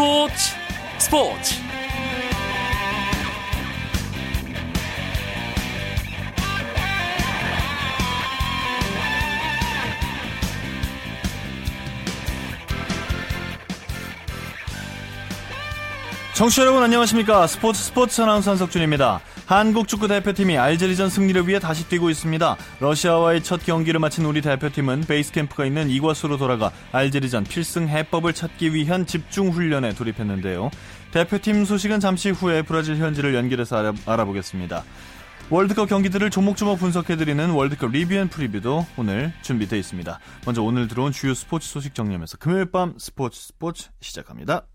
스포츠 스포츠. 청취자 여러분 안녕하십니까? 스포츠 스포츠 아나운서 한석준입니다 한국 축구 대표팀이 알제리전 승리를 위해 다시 뛰고 있습니다 러시아와의 첫 경기를 마친 우리 대표팀은 베이스 캠프가 있는 이과수로 돌아가 알제리전 필승 해법을 찾기 위한 집중 훈련에 돌입했는데요 대표팀 소식은 잠시 후에 브라질 현지를 연결해서 알아, 알아보겠습니다 월드컵 경기들을 조목조목 분석해드리는 월드컵 review and preview도 오늘 준비되어 있습니다. 먼저 오늘 들어온 주요 스포츠 소식 정리하면서 금요일 밤 스포츠 스포츠 시작합니다.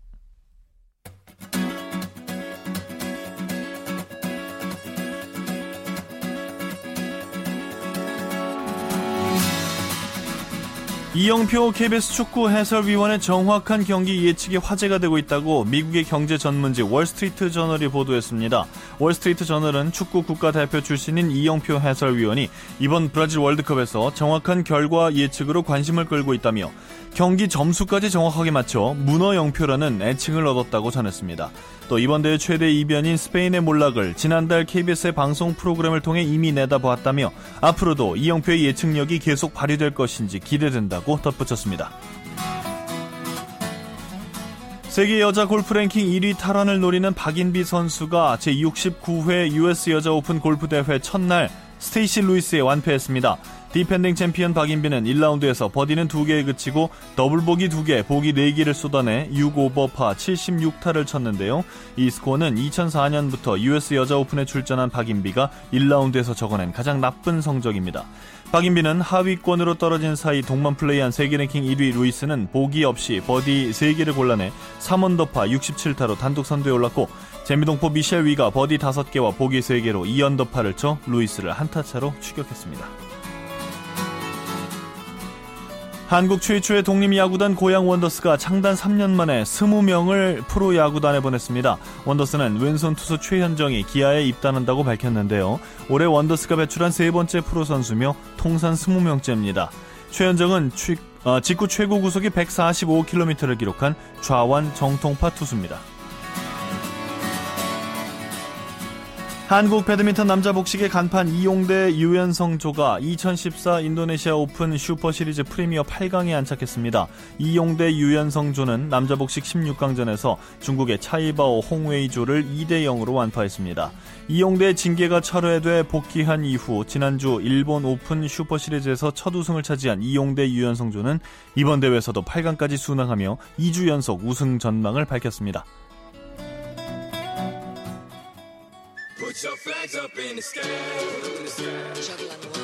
이영표 KBS 축구 해설위원의 정확한 경기 예측이 화제가 되고 있다고 미국의 경제 전문지 월스트리트 저널이 보도했습니다. 월스트리트 저널은 축구 국가대표 출신인 이영표 해설위원이 이번 브라질 월드컵에서 정확한 결과 예측으로 관심을 끌고 있다며 경기 점수까지 정확하게 맞춰 문어 영표라는 애칭을 얻었다고 전했습니다. 또 이번 대회 최대 이변인 스페인의 몰락을 지난달 KBS의 방송 프로그램을 통해 이미 내다보았다며 앞으로도 이영표의 예측력이 계속 발휘될 것인지 기대된다고 덧붙였습니다. 세계 여자 골프 랭킹 1위 탈환을 노리는 박인비 선수가 제69회 US 여자 오픈 골프 대회 첫날 스테이시 루이스에 완패했습니다. defending 챔피언 박인비는 1라운드에서 버디는 2개에 그치고 더블 보기 2개, 보기 4개를 쏟아내 6오버파 76타를 쳤는데요. 이 스코어는 2004년부터 US 여자 오픈에 출전한 박인비가 1라운드에서 적어낸 가장 나쁜 성적입니다. 박인비는 하위권으로 떨어진 사이 동반 플레이한 세계 랭킹 1위 루이스는 보기 없이 버디 3개를 골라내 3언더파 67타로 단독 선두에 올랐고 재미동포 미셸 위가 버디 5개와 보기 3개로 2언더파를 쳐 루이스를 한타 차로 추격했습니다. 한국 최초의 독립야구단 고양 원더스가 창단 3년 만에 20명을 프로야구단에 보냈습니다. 원더스는 왼손 투수 최현정이 기아에 입단한다고 밝혔는데요. 올해 원더스가 배출한 세 번째 프로 선수며 통산 20명째입니다. 최현정은 취, 어, 직구 최고 구속이 145km를 기록한 좌완 정통파 투수입니다. 한국 배드민턴 남자 복식의 간판 이용대 유연성 조가 2014 인도네시아 오픈 슈퍼시리즈 프리미어 8강에 안착했습니다. 이용대 유연성 조는 남자 복식 16강전에서 중국의 차이바오 홍웨이 조를 2대 0으로 완파했습니다. 이용대 징계가 철회돼 복귀한 이후 지난주 일본 오픈 슈퍼시리즈에서 첫 우승을 차지한 이용대 유연성 조는 이번 대회에서도 8강까지 순항하며 2주 연속 우승 전망을 밝혔습니다. Put your flags up in the sky. In the sky.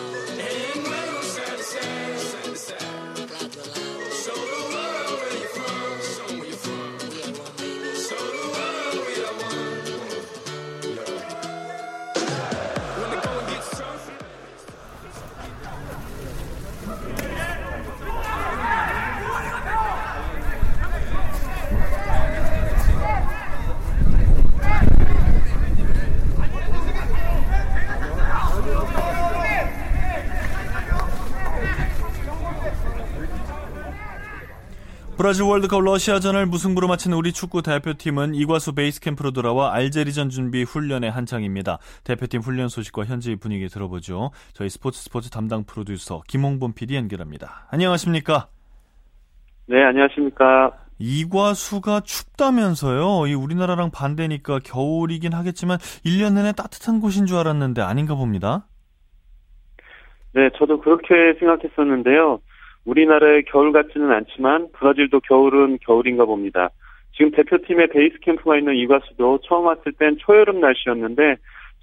브라질 월드컵 러시아전을 무승부로 마친 우리 축구 대표팀은 이과수 베이스 캠프로 돌아와 알제리전 준비 훈련에 한창입니다. 대표팀 훈련 소식과 현지 분위기 들어보죠. 저희 스포츠 스포츠 담당 프로듀서 김홍범 PD 연결합니다. 안녕하십니까? 네, 안녕하십니까? 이과수가 춥다면서요. 이 우리나라랑 반대니까 겨울이긴 하겠지만 1년 내내 따뜻한 곳인 줄 알았는데 아닌가 봅니다. 네, 저도 그렇게 생각했었는데요. 우리나라의 겨울 같지는 않지만 브라질도 겨울은 겨울인가 봅니다. 지금 대표팀의 베이스 캠프가 있는 이과수도 처음 왔을 땐 초여름 날씨였는데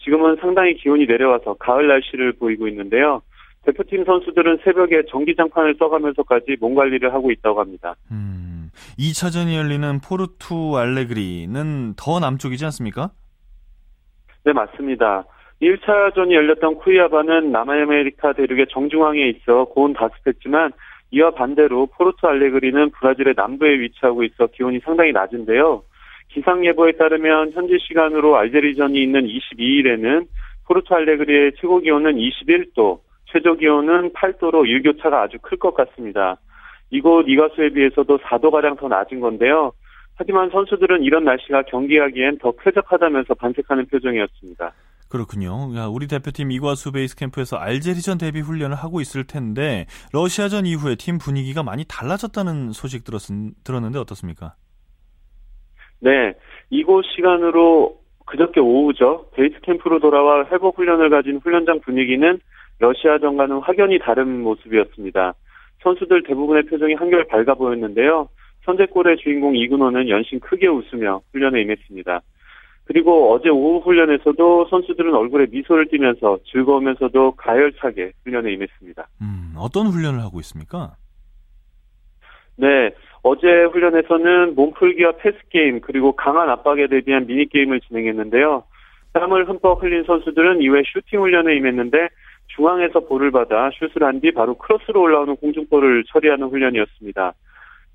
지금은 상당히 기온이 내려와서 가을 날씨를 보이고 있는데요. 대표팀 선수들은 새벽에 전기장판을 써가면서까지 몸 관리를 하고 있다고 합니다. 음, 2차전이 열리는 포르투 알레그리는 더 남쪽이지 않습니까? 네, 맞습니다. 1차전이 열렸던 쿠이아바는 남아메리카 대륙의 정중앙에 있어 고온 다습했지만 이와 반대로 포르투 알레그리는 브라질의 남부에 위치하고 있어 기온이 상당히 낮은데요. 기상 예보에 따르면 현지 시간으로 알제리전이 있는 22일에는 포르투 알레그리의 최고 기온은 21도, 최저 기온은 8도로 일교차가 아주 클 것 같습니다. 이곳 이과수에 비해서도 4도가량 더 낮은 건데요. 하지만 선수들은 이런 날씨가 경기하기엔 더 쾌적하다면서 반색하는 표정이었습니다. 그렇군요. 우리 대표팀 이과수 베이스 캠프에서 알제리전 대비 훈련을 하고 있을 텐데 러시아전 이후에 팀 분위기가 많이 달라졌다는 소식 들었, 들었는데 어떻습니까? 네, 이곳 시간으로 그저께 오후죠. 베이스 캠프로 돌아와 회복 훈련을 가진 훈련장 분위기는 러시아전과는 확연히 다른 모습이었습니다. 선수들 대부분의 표정이 한결 밝아 보였는데요. 선제골의 주인공 이근호는 연신 크게 웃으며 훈련에 임했습니다. 그리고 어제 오후 훈련에서도 선수들은 얼굴에 미소를 띠면서 즐거우면서도 가열차게 훈련에 임했습니다. 음, 어떤 훈련을 하고 있습니까? 네, 어제 훈련에서는 몸풀기와 패스게임 그리고 강한 압박에 대비한 미니게임을 진행했는데요. 땀을 흠뻑 흘린 선수들은 이후에 슈팅 훈련에 임했는데 중앙에서 볼을 받아 슛을 한 뒤 바로 크로스로 올라오는 공중볼을 처리하는 훈련이었습니다.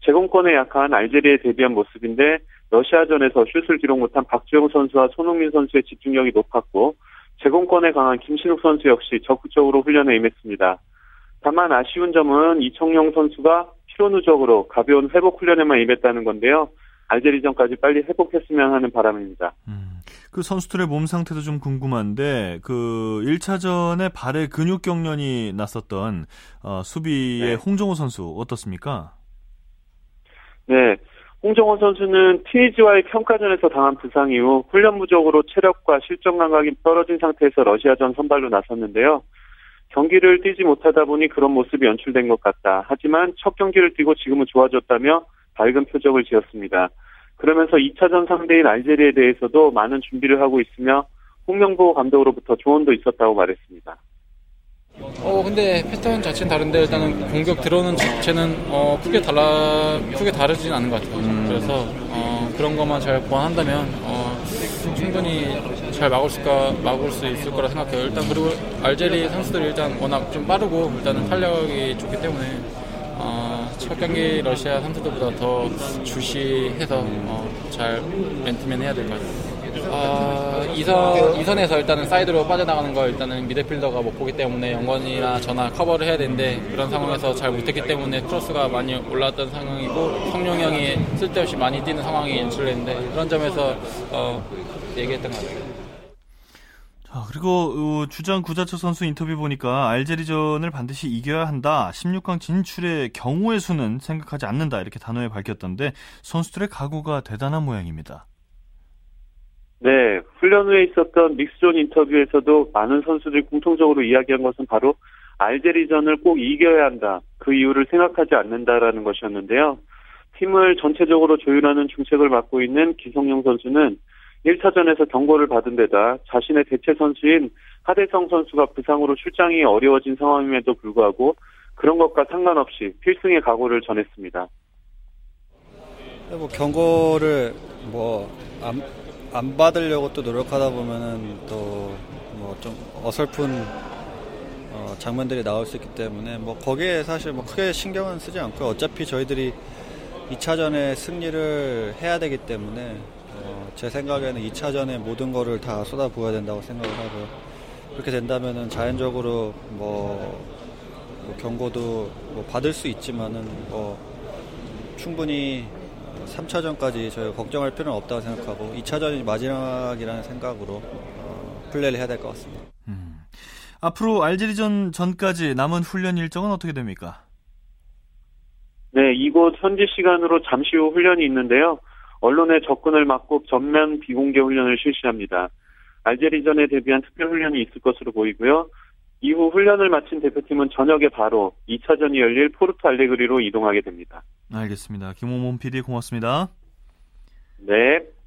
제공권에 약한 알제리에 대비한 모습인데 러시아전에서 슛을 기록 못한 박주영 선수와 손흥민 선수의 집중력이 높았고 제공권에 강한 김신욱 선수 역시 적극적으로 훈련에 임했습니다. 다만 아쉬운 점은 이청용 선수가 피로 누적으로 가벼운 회복 훈련에만 임했다는 건데요. 알제리전까지 빨리 회복했으면 하는 바람입니다. 음, 그 선수들의 몸 상태도 좀 궁금한데 그 1차전에 발에 근육 경련이 났었던 어, 수비의 네. 홍정호 선수 어떻습니까? 네. 홍정호 선수는 티니지와의 평가전에서 당한 부상 이후 훈련 부족으로 체력과 실전 감각이 떨어진 상태에서 러시아전 선발로 나섰는데요. 경기를 뛰지 못하다 보니 그런 모습이 연출된 것 같다. 하지만 첫 경기를 뛰고 지금은 좋아졌다며 밝은 표정을 지었습니다. 그러면서 2차전 상대인 알제리에 대해서도 많은 준비를 하고 있으며 홍명보 감독으로부터 조언도 있었다고 말했습니다. 어 근데 패턴 자체는 다른데 일단은 공격 들어오는 자체는 어 크게 달라 크게 다르진 않은 것 같아요. 음. 그래서 어 그런 것만 잘 보완한다면 어 충분히 잘 막을 수가 막을 수 있을 거라 생각해요. 일단 그리고 알제리 선수들이 일단 워낙 좀 빠르고 일단은 탄력이 좋기 때문에 어, 첫 경기 러시아 선수들보다 더 주시해서 어, 잘 맨투맨 해야 될 것 같아요. 아, 이선, 이선에서 일단은 사이드로 빠져나가는 걸 일단은 미드필더가 못 보기 때문에 영권이나 저나 커버를 해야 되는데 그런 상황에서 잘 못했기 때문에 크로스가 많이 올라왔던 상황이고 성룡 형이 쓸데없이 많이 뛰는 상황이 연출됐는데 그런 점에서 어, 얘기했던 것 같아요. 자, 그리고 어, 주장 구자철 선수 인터뷰 보니까 알제리전을 반드시 이겨야 한다. 16강 진출의 경우의 수는 생각하지 않는다. 이렇게 단호히 밝혔던데 선수들의 각오가 대단한 모양입니다. 네, 훈련 후에 있었던 믹스존 인터뷰에서도 많은 선수들이 공통적으로 이야기한 것은 바로 알제리전을 꼭 이겨야 한다. 그 이유를 생각하지 않는다라는 것이었는데요. 팀을 전체적으로 조율하는 중책을 맡고 있는 기성용 선수는 1차전에서 경고를 받은 데다 자신의 대체 선수인 하대성 선수가 부상으로 출장이 어려워진 상황임에도 불구하고 그런 것과 상관없이 필승의 각오를 전했습니다. 뭐 경고를 뭐 안 안 받으려고 또 노력하다 보면은 또 뭐 좀 어설픈 어 장면들이 나올 수 있기 때문에 뭐 거기에 사실 뭐 크게 신경은 쓰지 않고 어차피 저희들이 2차전에 승리를 해야 되기 때문에 어 제 생각에는 2차전에 모든 거를 다 쏟아부어야 된다고 생각을 하고요. 그렇게 된다면은 자연적으로 뭐, 뭐 경고도 뭐 받을 수 있지만은 뭐 충분히 3차전까지 저희가 걱정할 필요는 없다고 생각하고 2차전이 마지막이라는 생각으로 어, 플레이를 해야 될 것 같습니다. 음. 앞으로 알제리전 전까지 남은 훈련 일정은 어떻게 됩니까? 네, 이곳 현지 시간으로 잠시 후 훈련이 있는데요. 언론의 접근을 막고 전면 비공개 훈련을 실시합니다. 알제리전에 대비한 특별 훈련이 있을 것으로 보이고요. 이후 훈련을 마친 대표팀은 저녁에 바로 2차전이 열릴 포르투 알레그리로 이동하게 됩니다. 알겠습니다. 김홍범 PD 고맙습니다. 네.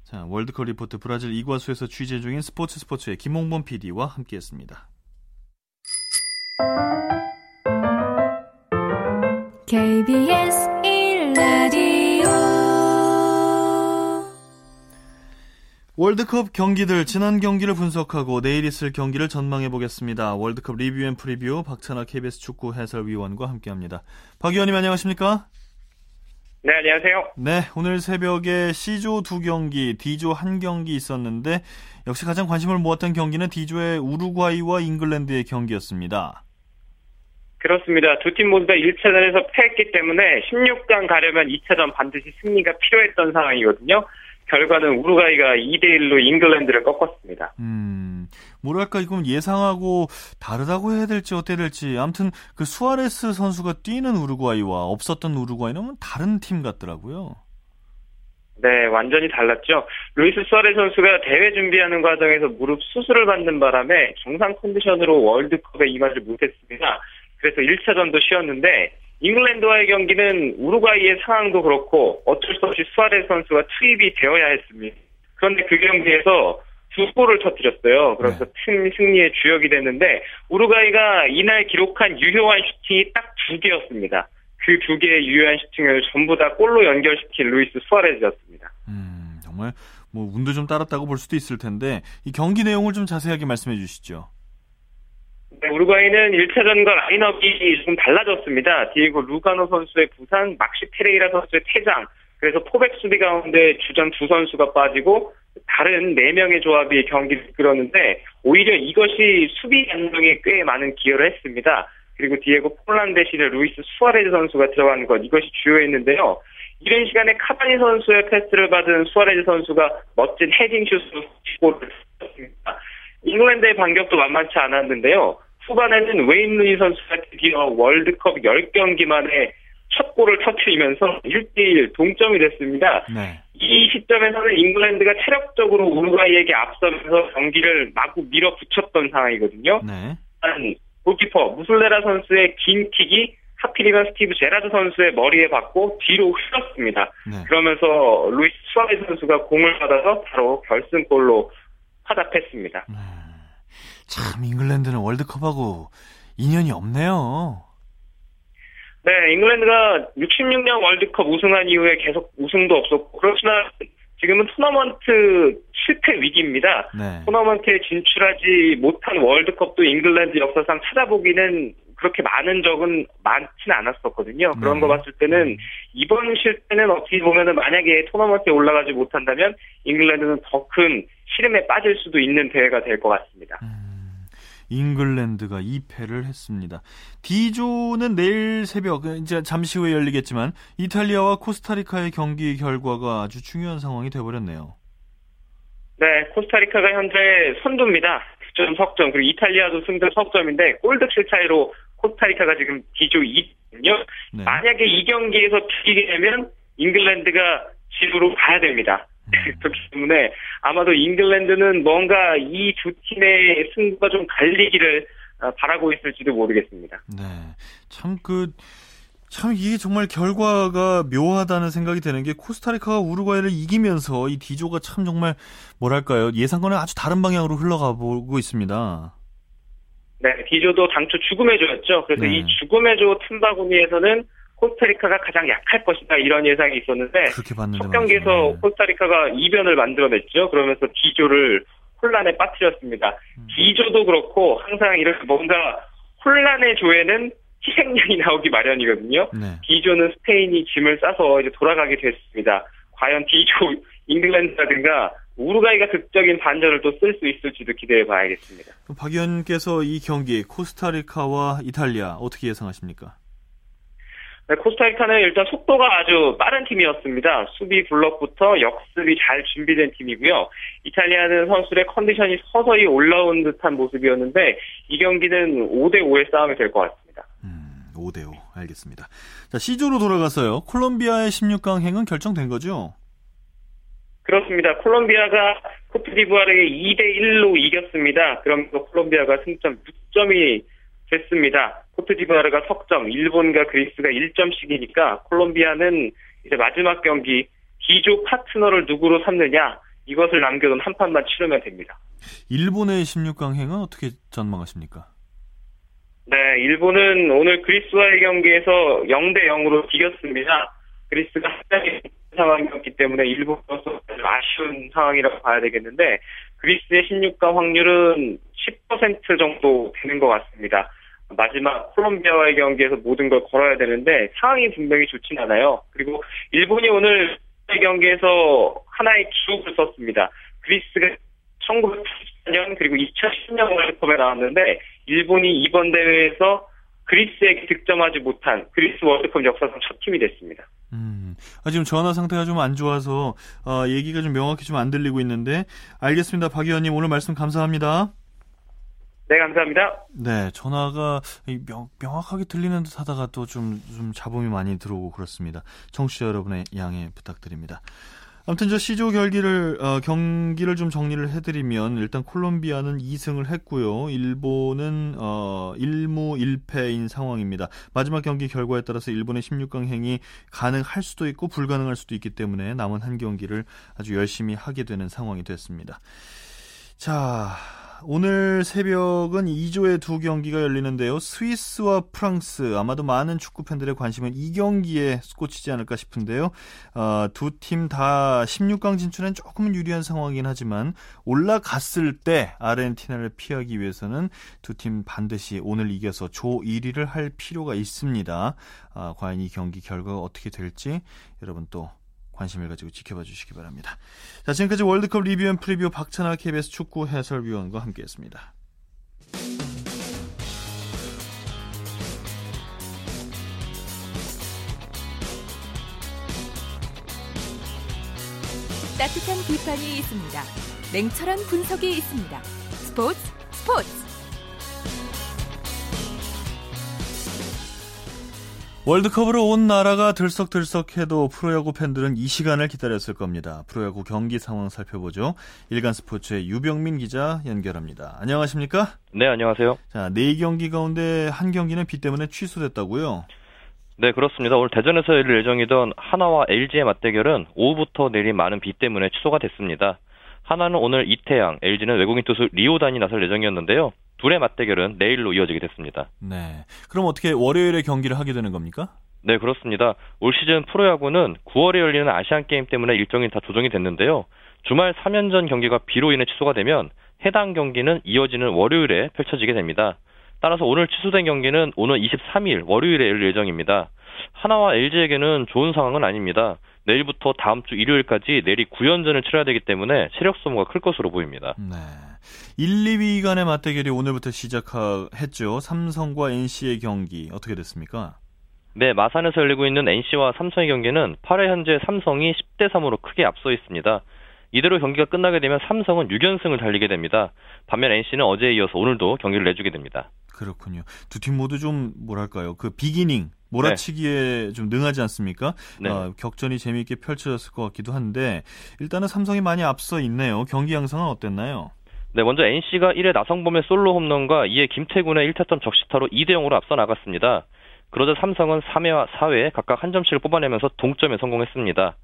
자, 월드컵 리포트 브라질 이과수에서 취재 중인 스포츠 스포츠의 김홍범 PD와 함께했습니다. KBS 1라디오 월드컵 경기들 지난 경기를 분석하고 내일 있을 경기를 전망해 보겠습니다. 월드컵 review and preview 박찬하 KBS 축구 해설위원과 함께합니다. 박 위원님 안녕하십니까? 네 안녕하세요. 네 오늘 새벽에 C조 두 경기, D조 한 경기 있었는데 역시 가장 관심을 모았던 경기는 D조의 우루과이와 잉글랜드의 경기였습니다. 그렇습니다. 두 팀 모두 다 1차전에서 패했기 때문에 16강 가려면 2차전 반드시 승리가 필요했던 상황이거든요. 결과는 우루과이가 2대1로 잉글랜드를 꺾었습니다. 음, 뭐랄까, 이건 예상하고 다르다고 해야 될지 어때야 될지. 아무튼 그 수아레스 선수가 뛰는 우루과이와 없었던 우루과이는 다른 팀 같더라고요. 네, 완전히 달랐죠. 루이스 수아레스 선수가 대회 준비하는 과정에서 무릎 수술을 받는 바람에 정상 컨디션으로 월드컵에 임하지 못했습니다. 그래서 1차전도 쉬었는데 잉글랜드와의 경기는 우루과이의 상황도 그렇고 어쩔 수 없이 수아레스 선수가 투입이 되어야 했습니다. 그런데 그 경기에서 두 골을 터뜨렸어요. 그래서 네. 팀 승리의 주역이 됐는데 우루과이가 이날 기록한 유효한 슈팅이 딱 두 개였습니다. 그 두 개의 유효한 슈팅을 전부 다 골로 연결시킨 루이스 수아레즈였습니다. 음, 정말 뭐 운도 좀 따랐다고 볼 수도 있을 텐데 이 경기 내용을 좀 자세하게 말씀해 주시죠. 네, 우루과이는 1차전과 라인업이 좀 달라졌습니다. 디에고 루가노 선수의 부상, 막시 페레이라 선수의 퇴장, 그래서 포백 수비 가운데 주전 두 선수가 빠지고 다른 4명의 조합이 경기를 이끌었는데 오히려 이것이 수비 안정에 꽤 많은 기여를 했습니다. 그리고 디에고 포를란 대신에 루이스 수아레즈 선수가 들어간 것 이것이 주효했는데요. 이른 시간에 카바니 선수의 패스를 받은 수아레즈 선수가 멋진 헤딩 슛으로 골을 했습니다. 잉글랜드의 반격도 만만치 않았는데요. 후반에는 웨인 루니 선수가 드디어 월드컵 10경기 만에 첫 골을 터트리면서 1대1 동점이 됐습니다. 네. 이 시점에서는 잉글랜드가 체력적으로 우루과이에게 앞서면서 경기를 마구 밀어붙였던 상황이거든요. 네. 골키퍼 무슬레라 선수의 긴 킥이 하필이면 스티브 제라드 선수의 머리에 맞고 뒤로 흘렀습니다. 네. 그러면서 루이스 수아레스 선수가 공을 받아서 바로 결승골로 화답했습니다. 네. 참 잉글랜드는 월드컵하고 인연이 없네요. 네, 잉글랜드가 66년 월드컵 우승한 이후에 계속 우승도 없었고 그렇지만 지금은 토너먼트 실패 위기입니다. 네. 토너먼트에 진출하지 못한 월드컵도 잉글랜드 역사상 찾아보기는 그렇게 많은 적은 많지는 않았었거든요. 그런 네. 거 봤을 때는 이번 실패는 어떻게 보면은 만약에 토너먼트에 올라가지 못한다면 잉글랜드는 더 큰 시름에 빠질 수도 있는 대회가 될 것 같습니다. 음. 잉글랜드가 2패를 했습니다. D조는 내일 새벽 이제 잠시 후에 열리겠지만 이탈리아와 코스타리카의 경기 결과가 아주 중요한 상황이 되어버렸네요. 네, 코스타리카가 현재 선두입니다. 득점 석점 그리고 이탈리아도 승점 석점인데 골득실 차이로 코스타리카가 지금 D조 2거든요. 네. 만약에 이 경기에서 비기게 되면 잉글랜드가 지구로 가야 됩니다. 그렇기 때문에 아마도 잉글랜드는 뭔가 이 두 팀의 승부가 좀 갈리기를 어, 바라고 있을지도 모르겠습니다. 네. 참 그, 참 이게 정말 결과가 묘하다는 생각이 드는 게 코스타리카가 우루과이를 이기면서 이 D조가 참 정말 뭐랄까요. 예상과는 아주 다른 방향으로 흘러가 보고 있습니다. 네. D조도 당초 죽음의 조였죠. 그래서 네. 이 죽음의 조 틈바구니에서는 코스타리카가 가장 약할 것이다 이런 예상이 있었는데 첫 경기에서 네. 코스타리카가 이변을 만들어냈죠. 그러면서 D조를 혼란에 빠뜨렸습니다. 음. D조도 그렇고 항상 이렇게 뭔가 혼란의 조에는 희생양이 나오기 마련이거든요. 네. D조는 스페인이 짐을 싸서 이제 돌아가게 됐습니다. 과연 D조 잉글랜드라든가 우루과이가 극적인 반전을 또 쓸 수 있을지도 기대해 봐야겠습니다. 박 의원께서 이 경기 코스타리카와 이탈리아 어떻게 예상하십니까? 네, 코스타리카는 일단 속도가 아주 빠른 팀이었습니다. 수비 블럭부터 역습이 잘 준비된 팀이고요. 이탈리아는 선수들의 컨디션이 서서히 올라온 듯한 모습이었는데 이 경기는 5대 5의 싸움이 될 것 같습니다. 음, 5대 5 알겠습니다. 자, C조로 돌아가서요. 콜롬비아의 16강 행은 결정된 거죠? 그렇습니다. 콜롬비아가 코트디부아르에 2대 1로 이겼습니다. 그러면서 콜롬비아가 승점 6점이 됐습니다. 코트디부아르가 석점, 일본과 그리스가 1점씩이니까 콜롬비아는 이제 마지막 경기 D조 파트너를 누구로 삼느냐 이것을 남겨둔 한 판만 치르면 됩니다. 일본의 16강행은 어떻게 전망하십니까? 네, 일본은 오늘 그리스와의 경기에서 0대 0으로 이겼습니다. 그리스가 한장의 상황이었기 때문에 일본으로서 아쉬운 상황이라고 봐야 되겠는데 그리스의 16강 확률은 10% 정도 되는 것 같습니다. 마지막 콜롬비아와의 경기에서 모든 걸 걸어야 되는데 상황이 분명히 좋진 않아요. 그리고 일본이 오늘 경기에서 하나의 기록을 썼습니다. 그리스가 1994년 그리고 2010년 월드컵에 나왔는데 일본이 이번 대회에서 그리스에게 득점하지 못한 그리스 월드컵 역사상 첫 팀이 됐습니다. 음, 아, 지금 전화 상태가 좀 안 좋아서 어, 얘기가 좀 명확히 좀 안 들리고 있는데 알겠습니다. 박 의원님 오늘 말씀 감사합니다. 네, 감사합니다. 네, 전화가 명, 명확하게 들리는 듯 하다가 또 좀, 좀 잡음이 많이 들어오고 그렇습니다. 청취자 여러분의 양해 부탁드립니다. 아무튼 저 C조 경기를 어, 경기를 좀 정리를 해드리면 일단 콜롬비아는 2승을 했고요. 일본은 어, 1무 1패인 상황입니다. 마지막 경기 결과에 따라서 일본의 16강행이 가능할 수도 있고 불가능할 수도 있기 때문에 남은 한 경기를 아주 열심히 하게 되는 상황이 됐습니다. 자, 오늘 새벽은 2조의 두 경기가 열리는데요. 스위스와 프랑스 아마도 많은 축구 팬들의 관심은 이 경기에 꽂히지 않을까 싶은데요. 어, 두팀 다 16강 진출엔 조금은 유리한 상황이긴 하지만 올라갔을 때 아르헨티나를 피하기 위해서는 두 팀 반드시 오늘 이겨서 조 1위를 할 필요가 있습니다. 아, 과연 이 경기 결과가 어떻게 될지 여러분 또 관심을 가지고 지켜봐 주시기 바랍니다. 자, 지금까지 월드컵 review and preview 박찬하 KBS 축구 해설위원과 함께 했습니다. 따뜻한 비판이 있습니다. 냉철한 분석이 있습니다. 스포츠 스포츠 월드컵으로 온 나라가 들썩들썩해도 프로야구 팬들은 이 시간을 기다렸을 겁니다. 프로야구 경기 상황 살펴보죠. 일간 스포츠의 유병민 기자 연결합니다. 안녕하십니까? 네, 안녕하세요. 자, 네 경기 가운데 한 경기는 비 때문에 취소됐다고요? 네, 그렇습니다. 오늘 대전에서 열릴 예정이던 하나와 LG의 맞대결은 오후부터 내린 많은 비 때문에 취소가 됐습니다. 하나는 오늘 이태양, LG는 외국인 투수 리오단이 나설 예정이었는데요. 둘의 맞대결은 내일로 이어지게 됐습니다. 네. 그럼 어떻게 월요일에 경기를 하게 되는 겁니까? 네, 그렇습니다. 올 시즌 프로야구는 9월에 열리는 아시안 게임 때문에 일정이 다 조정이 됐는데요. 주말 3연전 경기가 비로 인해 취소가 되면 해당 경기는 이어지는 월요일에 펼쳐지게 됩니다. 따라서 오늘 취소된 경기는 오늘 23일 월요일에 열릴 예정입니다. 하나와 LG에게는 좋은 상황은 아닙니다. 내일부터 다음 주 일요일까지 내리 9연전을 치러야 되기 때문에 체력 소모가 클 것으로 보입니다. 네. 1, 2위 간의 맞대결이 오늘부터 시작했죠. 삼성과 NC의 경기 어떻게 됐습니까? 네, 마산에서 열리고 있는 NC와 삼성의 경기는 8회 현재 삼성이 10대 3으로 크게 앞서 있습니다. 이대로 경기가 끝나게 되면 삼성은 6연승을 달리게 됩니다. 반면 NC는 어제에 이어서 오늘도 경기를 내주게 됩니다. 그렇군요. 두 팀 모두 좀 뭐랄까요? 그 비기닝 몰아치기에 네. 좀 능하지 않습니까? 네. 어, 격전이 재미있게 펼쳐졌을 것 같기도 한데 일단은 삼성이 많이 앞서 있네요. 경기 양상은 어땠나요? 네, 먼저 NC가 1회 나성범의 솔로 홈런과 2회 김태군의 1타점 적시타로 2대 0으로 앞서 나갔습니다. 그러자 삼성은 3회와 4회 각각 한 점씩을 뽑아내면서 동점에 성공했습니다.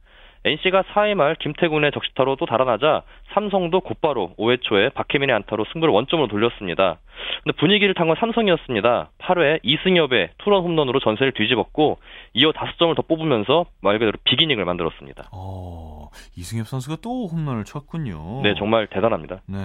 NC가 4회 말 김태군의 적시타로 또 달아나자 삼성도 곧바로 5회 초에 박혜민의 안타로 승부를 원점으로 돌렸습니다. 근데 분위기를 탄 건 삼성이었습니다. 8회 이승엽의 투런 홈런으로 전세를 뒤집었고 이어 5점을 더 뽑으면서 말 그대로 비기닝을 만들었습니다. 어, 이승엽 선수가 또 홈런을 쳤군요. 네, 정말 대단합니다. 네.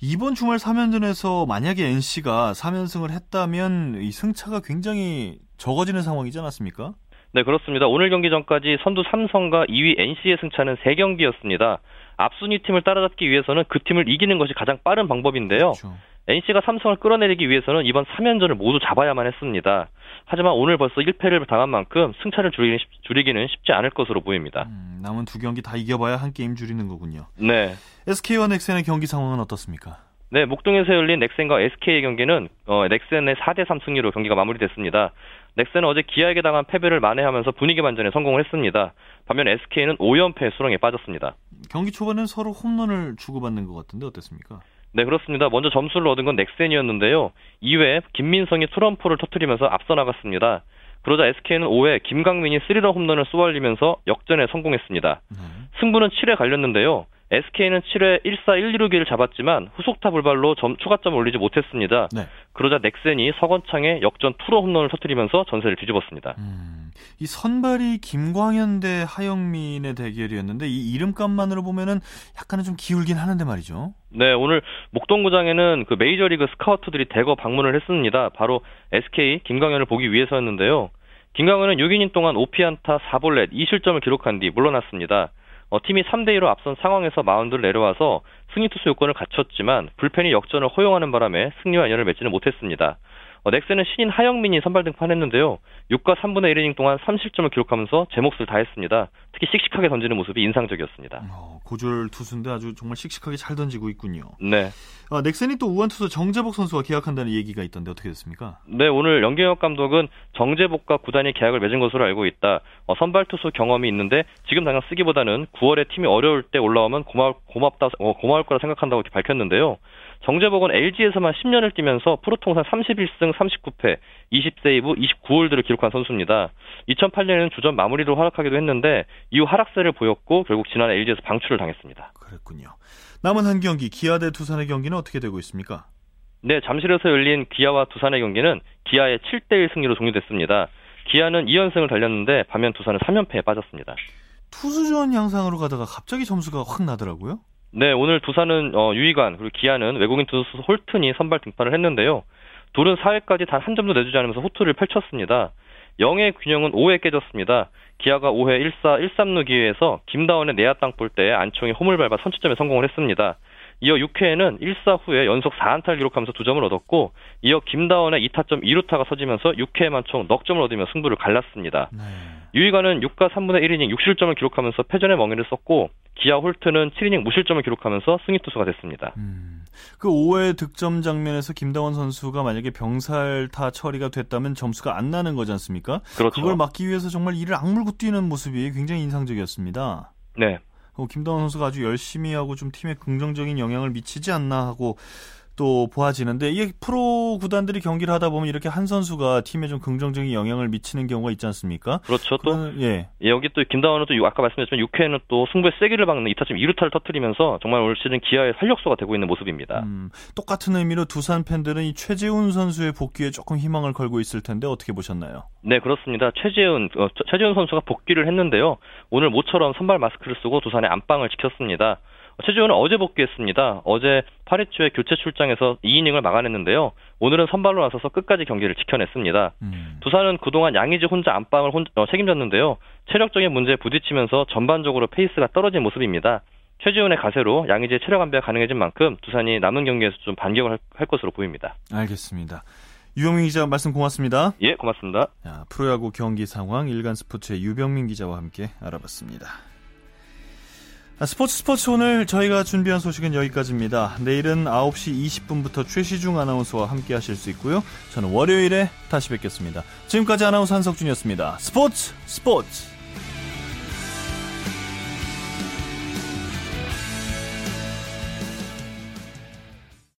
이번 주말 3연전에서 만약에 NC가 3연승을 했다면 이 승차가 굉장히 적어지는 상황이지 않았습니까? 네, 그렇습니다. 오늘 경기 전까지 선두 삼성과 2위 NC의 승차는 3경기였습니다. 앞순위 팀을 따라잡기 위해서는 그 팀을 이기는 것이 가장 빠른 방법인데요. 그렇죠. NC가 삼성을 끌어내리기 위해서는 이번 3연전을 모두 잡아야만 했습니다. 하지만 오늘 벌써 1패를 당한 만큼 승차를 줄이기는, 줄이기는 쉽지 않을 것으로 보입니다. 음, 남은 두 경기 다 이겨봐야 한 게임 줄이는 거군요. 네. SK와 넥센의 경기 상황은 어떻습니까? 네, 목동에서 열린 넥센과 SK의 경기는 어, 넥센의 4대3 승리로 경기가 마무리됐습니다. 넥센은 어제 기아에게 당한 패배를 만회하면서 분위기 반전에 성공을 했습니다. 반면 SK는 5연패 수렁에 빠졌습니다. 경기 초반엔 서로 홈런을 주고받는 것 같은데 어땠습니까? 네, 그렇습니다. 먼저 점수를 얻은 건 넥센이었는데요. 2회 김민성이 트럼프를 터트리면서 앞서 나갔습니다. 그러자 SK는 5회 김강민이 스리런 홈런을 쏘아올리면서 역전에 성공했습니다. 네. 승부는 7회 갈렸는데요. SK는 7회 1사 1, 2루기를 잡았지만 후속타 불발로 점, 추가점을 올리지 못했습니다. 네. 그러자 넥센이 서건창의 역전 투로 홈런을 터뜨리면서 전세를 뒤집었습니다. 음, 이 선발이 김광현 대 하영민의 대결이었는데 이 이름값만으로 보면은 약간은 좀 기울긴 하는데 말이죠. 네, 오늘 목동구장에는 그 메이저리그 스카우트들이 대거 방문을 했습니다. 바로 SK 김광현을 보기 위해서였는데요. 김광현은 6이닝 동안 5피안타 4볼넷 2실점을 기록한 뒤 물러났습니다. 어, 팀이 3대 2로 앞선 상황에서 마운드를 내려와서 승리 투수 요건을 갖췄지만 불펜이 역전을 허용하는 바람에 승리와 인연을 맺지는 못했습니다. 어, 넥센은 신인 하영민이 선발 등판했는데요. 6과 3분의 1이닝 동안 3실점을 기록하면서 제 몫을 다했습니다. 특히 씩씩하게 던지는 모습이 인상적이었습니다. 어, 고졸 투수인데 아주 정말 씩씩하게 잘 던지고 있군요. 네. 어, 넥센이 또 우한 투수 정재복 선수와 계약한다는 얘기가 있던데 어떻게 됐습니까? 네, 오늘 연경혁 감독은 정재복과 구단이 계약을 맺은 것으로 알고 있다. 어, 선발 투수 경험이 있는데 지금 당장 쓰기보다는 9월에 팀이 어려울 때 올라오면 고마울, 고맙다, 어, 고마울 거라 생각한다고 이렇게 밝혔는데요. 정재복은 LG에서만 10년을 뛰면서 프로 통산 31승 39패, 20세이브, 29홀드를 기록한 선수입니다. 2008년에는 주전 마무리로 활약하기도 했는데 이후 하락세를 보였고 결국 지난해 LG에서 방출을 당했습니다. 그랬군요. 남은 한 경기 기아 대 두산의 경기는 어떻게 되고 있습니까? 네, 잠실에서 열린 기아와 두산의 경기는 기아의 7대1 승리로 종료됐습니다. 기아는 2연승을 달렸는데 반면 두산은 3연패에 빠졌습니다. 투수전 양상으로 가다가 갑자기 점수가 확 나더라고요. 네, 오늘 두산은 어, 유이관 그리고 기아는 외국인 투수 홀튼이 선발 등판을 했는데요. 둘은 4회까지 단 한 점도 내주지 않으면서 호투를 펼쳤습니다. 영의 균형은 5회 깨졌습니다. 기아가 5회 1사 1삼루 기회에서 김다원의 내야 땅볼 때 안총이 홈을 밟아 선취점에 성공을 했습니다. 이어 6회에는 1사 후에 연속 4안타를 기록하면서 2점을 얻었고 이어 김다원의 2타점 2루타가 서지면서 6회에만 총 넉점을 얻으며 승부를 갈랐습니다. 네. 유이가는 6과 3분의 1이닝 6실점을 기록하면서 패전의 멍에를 썼고 기아 홀트는 7이닝 무실점을 기록하면서 승리 투수가 됐습니다. 음, 그 5회 득점 장면에서 김다원 선수가 만약에 병살타 처리가 됐다면 점수가 안 나는 거지 않습니까? 그렇죠. 그걸 막기 위해서 정말 이를 악물고 뛰는 모습이 굉장히 인상적이었습니다. 네. 어, 김다원 선수가 아주 열심히 하고 좀 팀에 긍정적인 영향을 미치지 않나 하고 또 보아지는데 이게 프로 구단들이 경기를 하다 보면 이렇게 한 선수가 팀에 좀 긍정적인 영향을 미치는 경우가 있지 않습니까? 그렇죠. 또 예. 예, 여기 또 김다원은 또 아까 말씀드렸지만 6회에는 또 승부의 세기를 박는 2타점 2루타를 터뜨리면서 정말 올 시즌 기아의 활력소가 되고 있는 모습입니다. 음, 똑같은 의미로 두산 팬들은 이 최재훈 선수의 복귀에 조금 희망을 걸고 있을 텐데 어떻게 보셨나요? 네, 그렇습니다. 최재훈 어, 최재훈 선수가 복귀를 했는데요. 오늘 모처럼 선발 마스크를 쓰고 두산의 안방을 지켰습니다. 최재훈은 어제 복귀했습니다. 어제 8회 초에 교체 출장에서 2이닝을 막아냈는데요. 오늘은 선발로 나서서 끝까지 경기를 지켜냈습니다. 음. 두산은 그동안 양의지 혼자 안방을 혼, 어, 책임졌는데요. 체력적인 문제에 부딪히면서 전반적으로 페이스가 떨어진 모습입니다. 최지훈의 가세로 양의지의 체력 안배가 가능해진 만큼 두산이 남은 경기에서 좀 반격을 할, 할 것으로 보입니다. 알겠습니다. 유영민 기자 말씀 고맙습니다. 예, 고맙습니다. 자, 프로야구 경기 상황 일간 스포츠의 유병민 기자와 함께 알아봤습니다. 아, 스포츠 스포츠 오늘 저희가 준비한 소식은 여기까지입니다. 내일은 9시 20분부터 최시중 아나운서와 함께 하실 수 있고요. 저는 월요일에 다시 뵙겠습니다. 지금까지 아나운서 한석준이었습니다. 스포츠 스포츠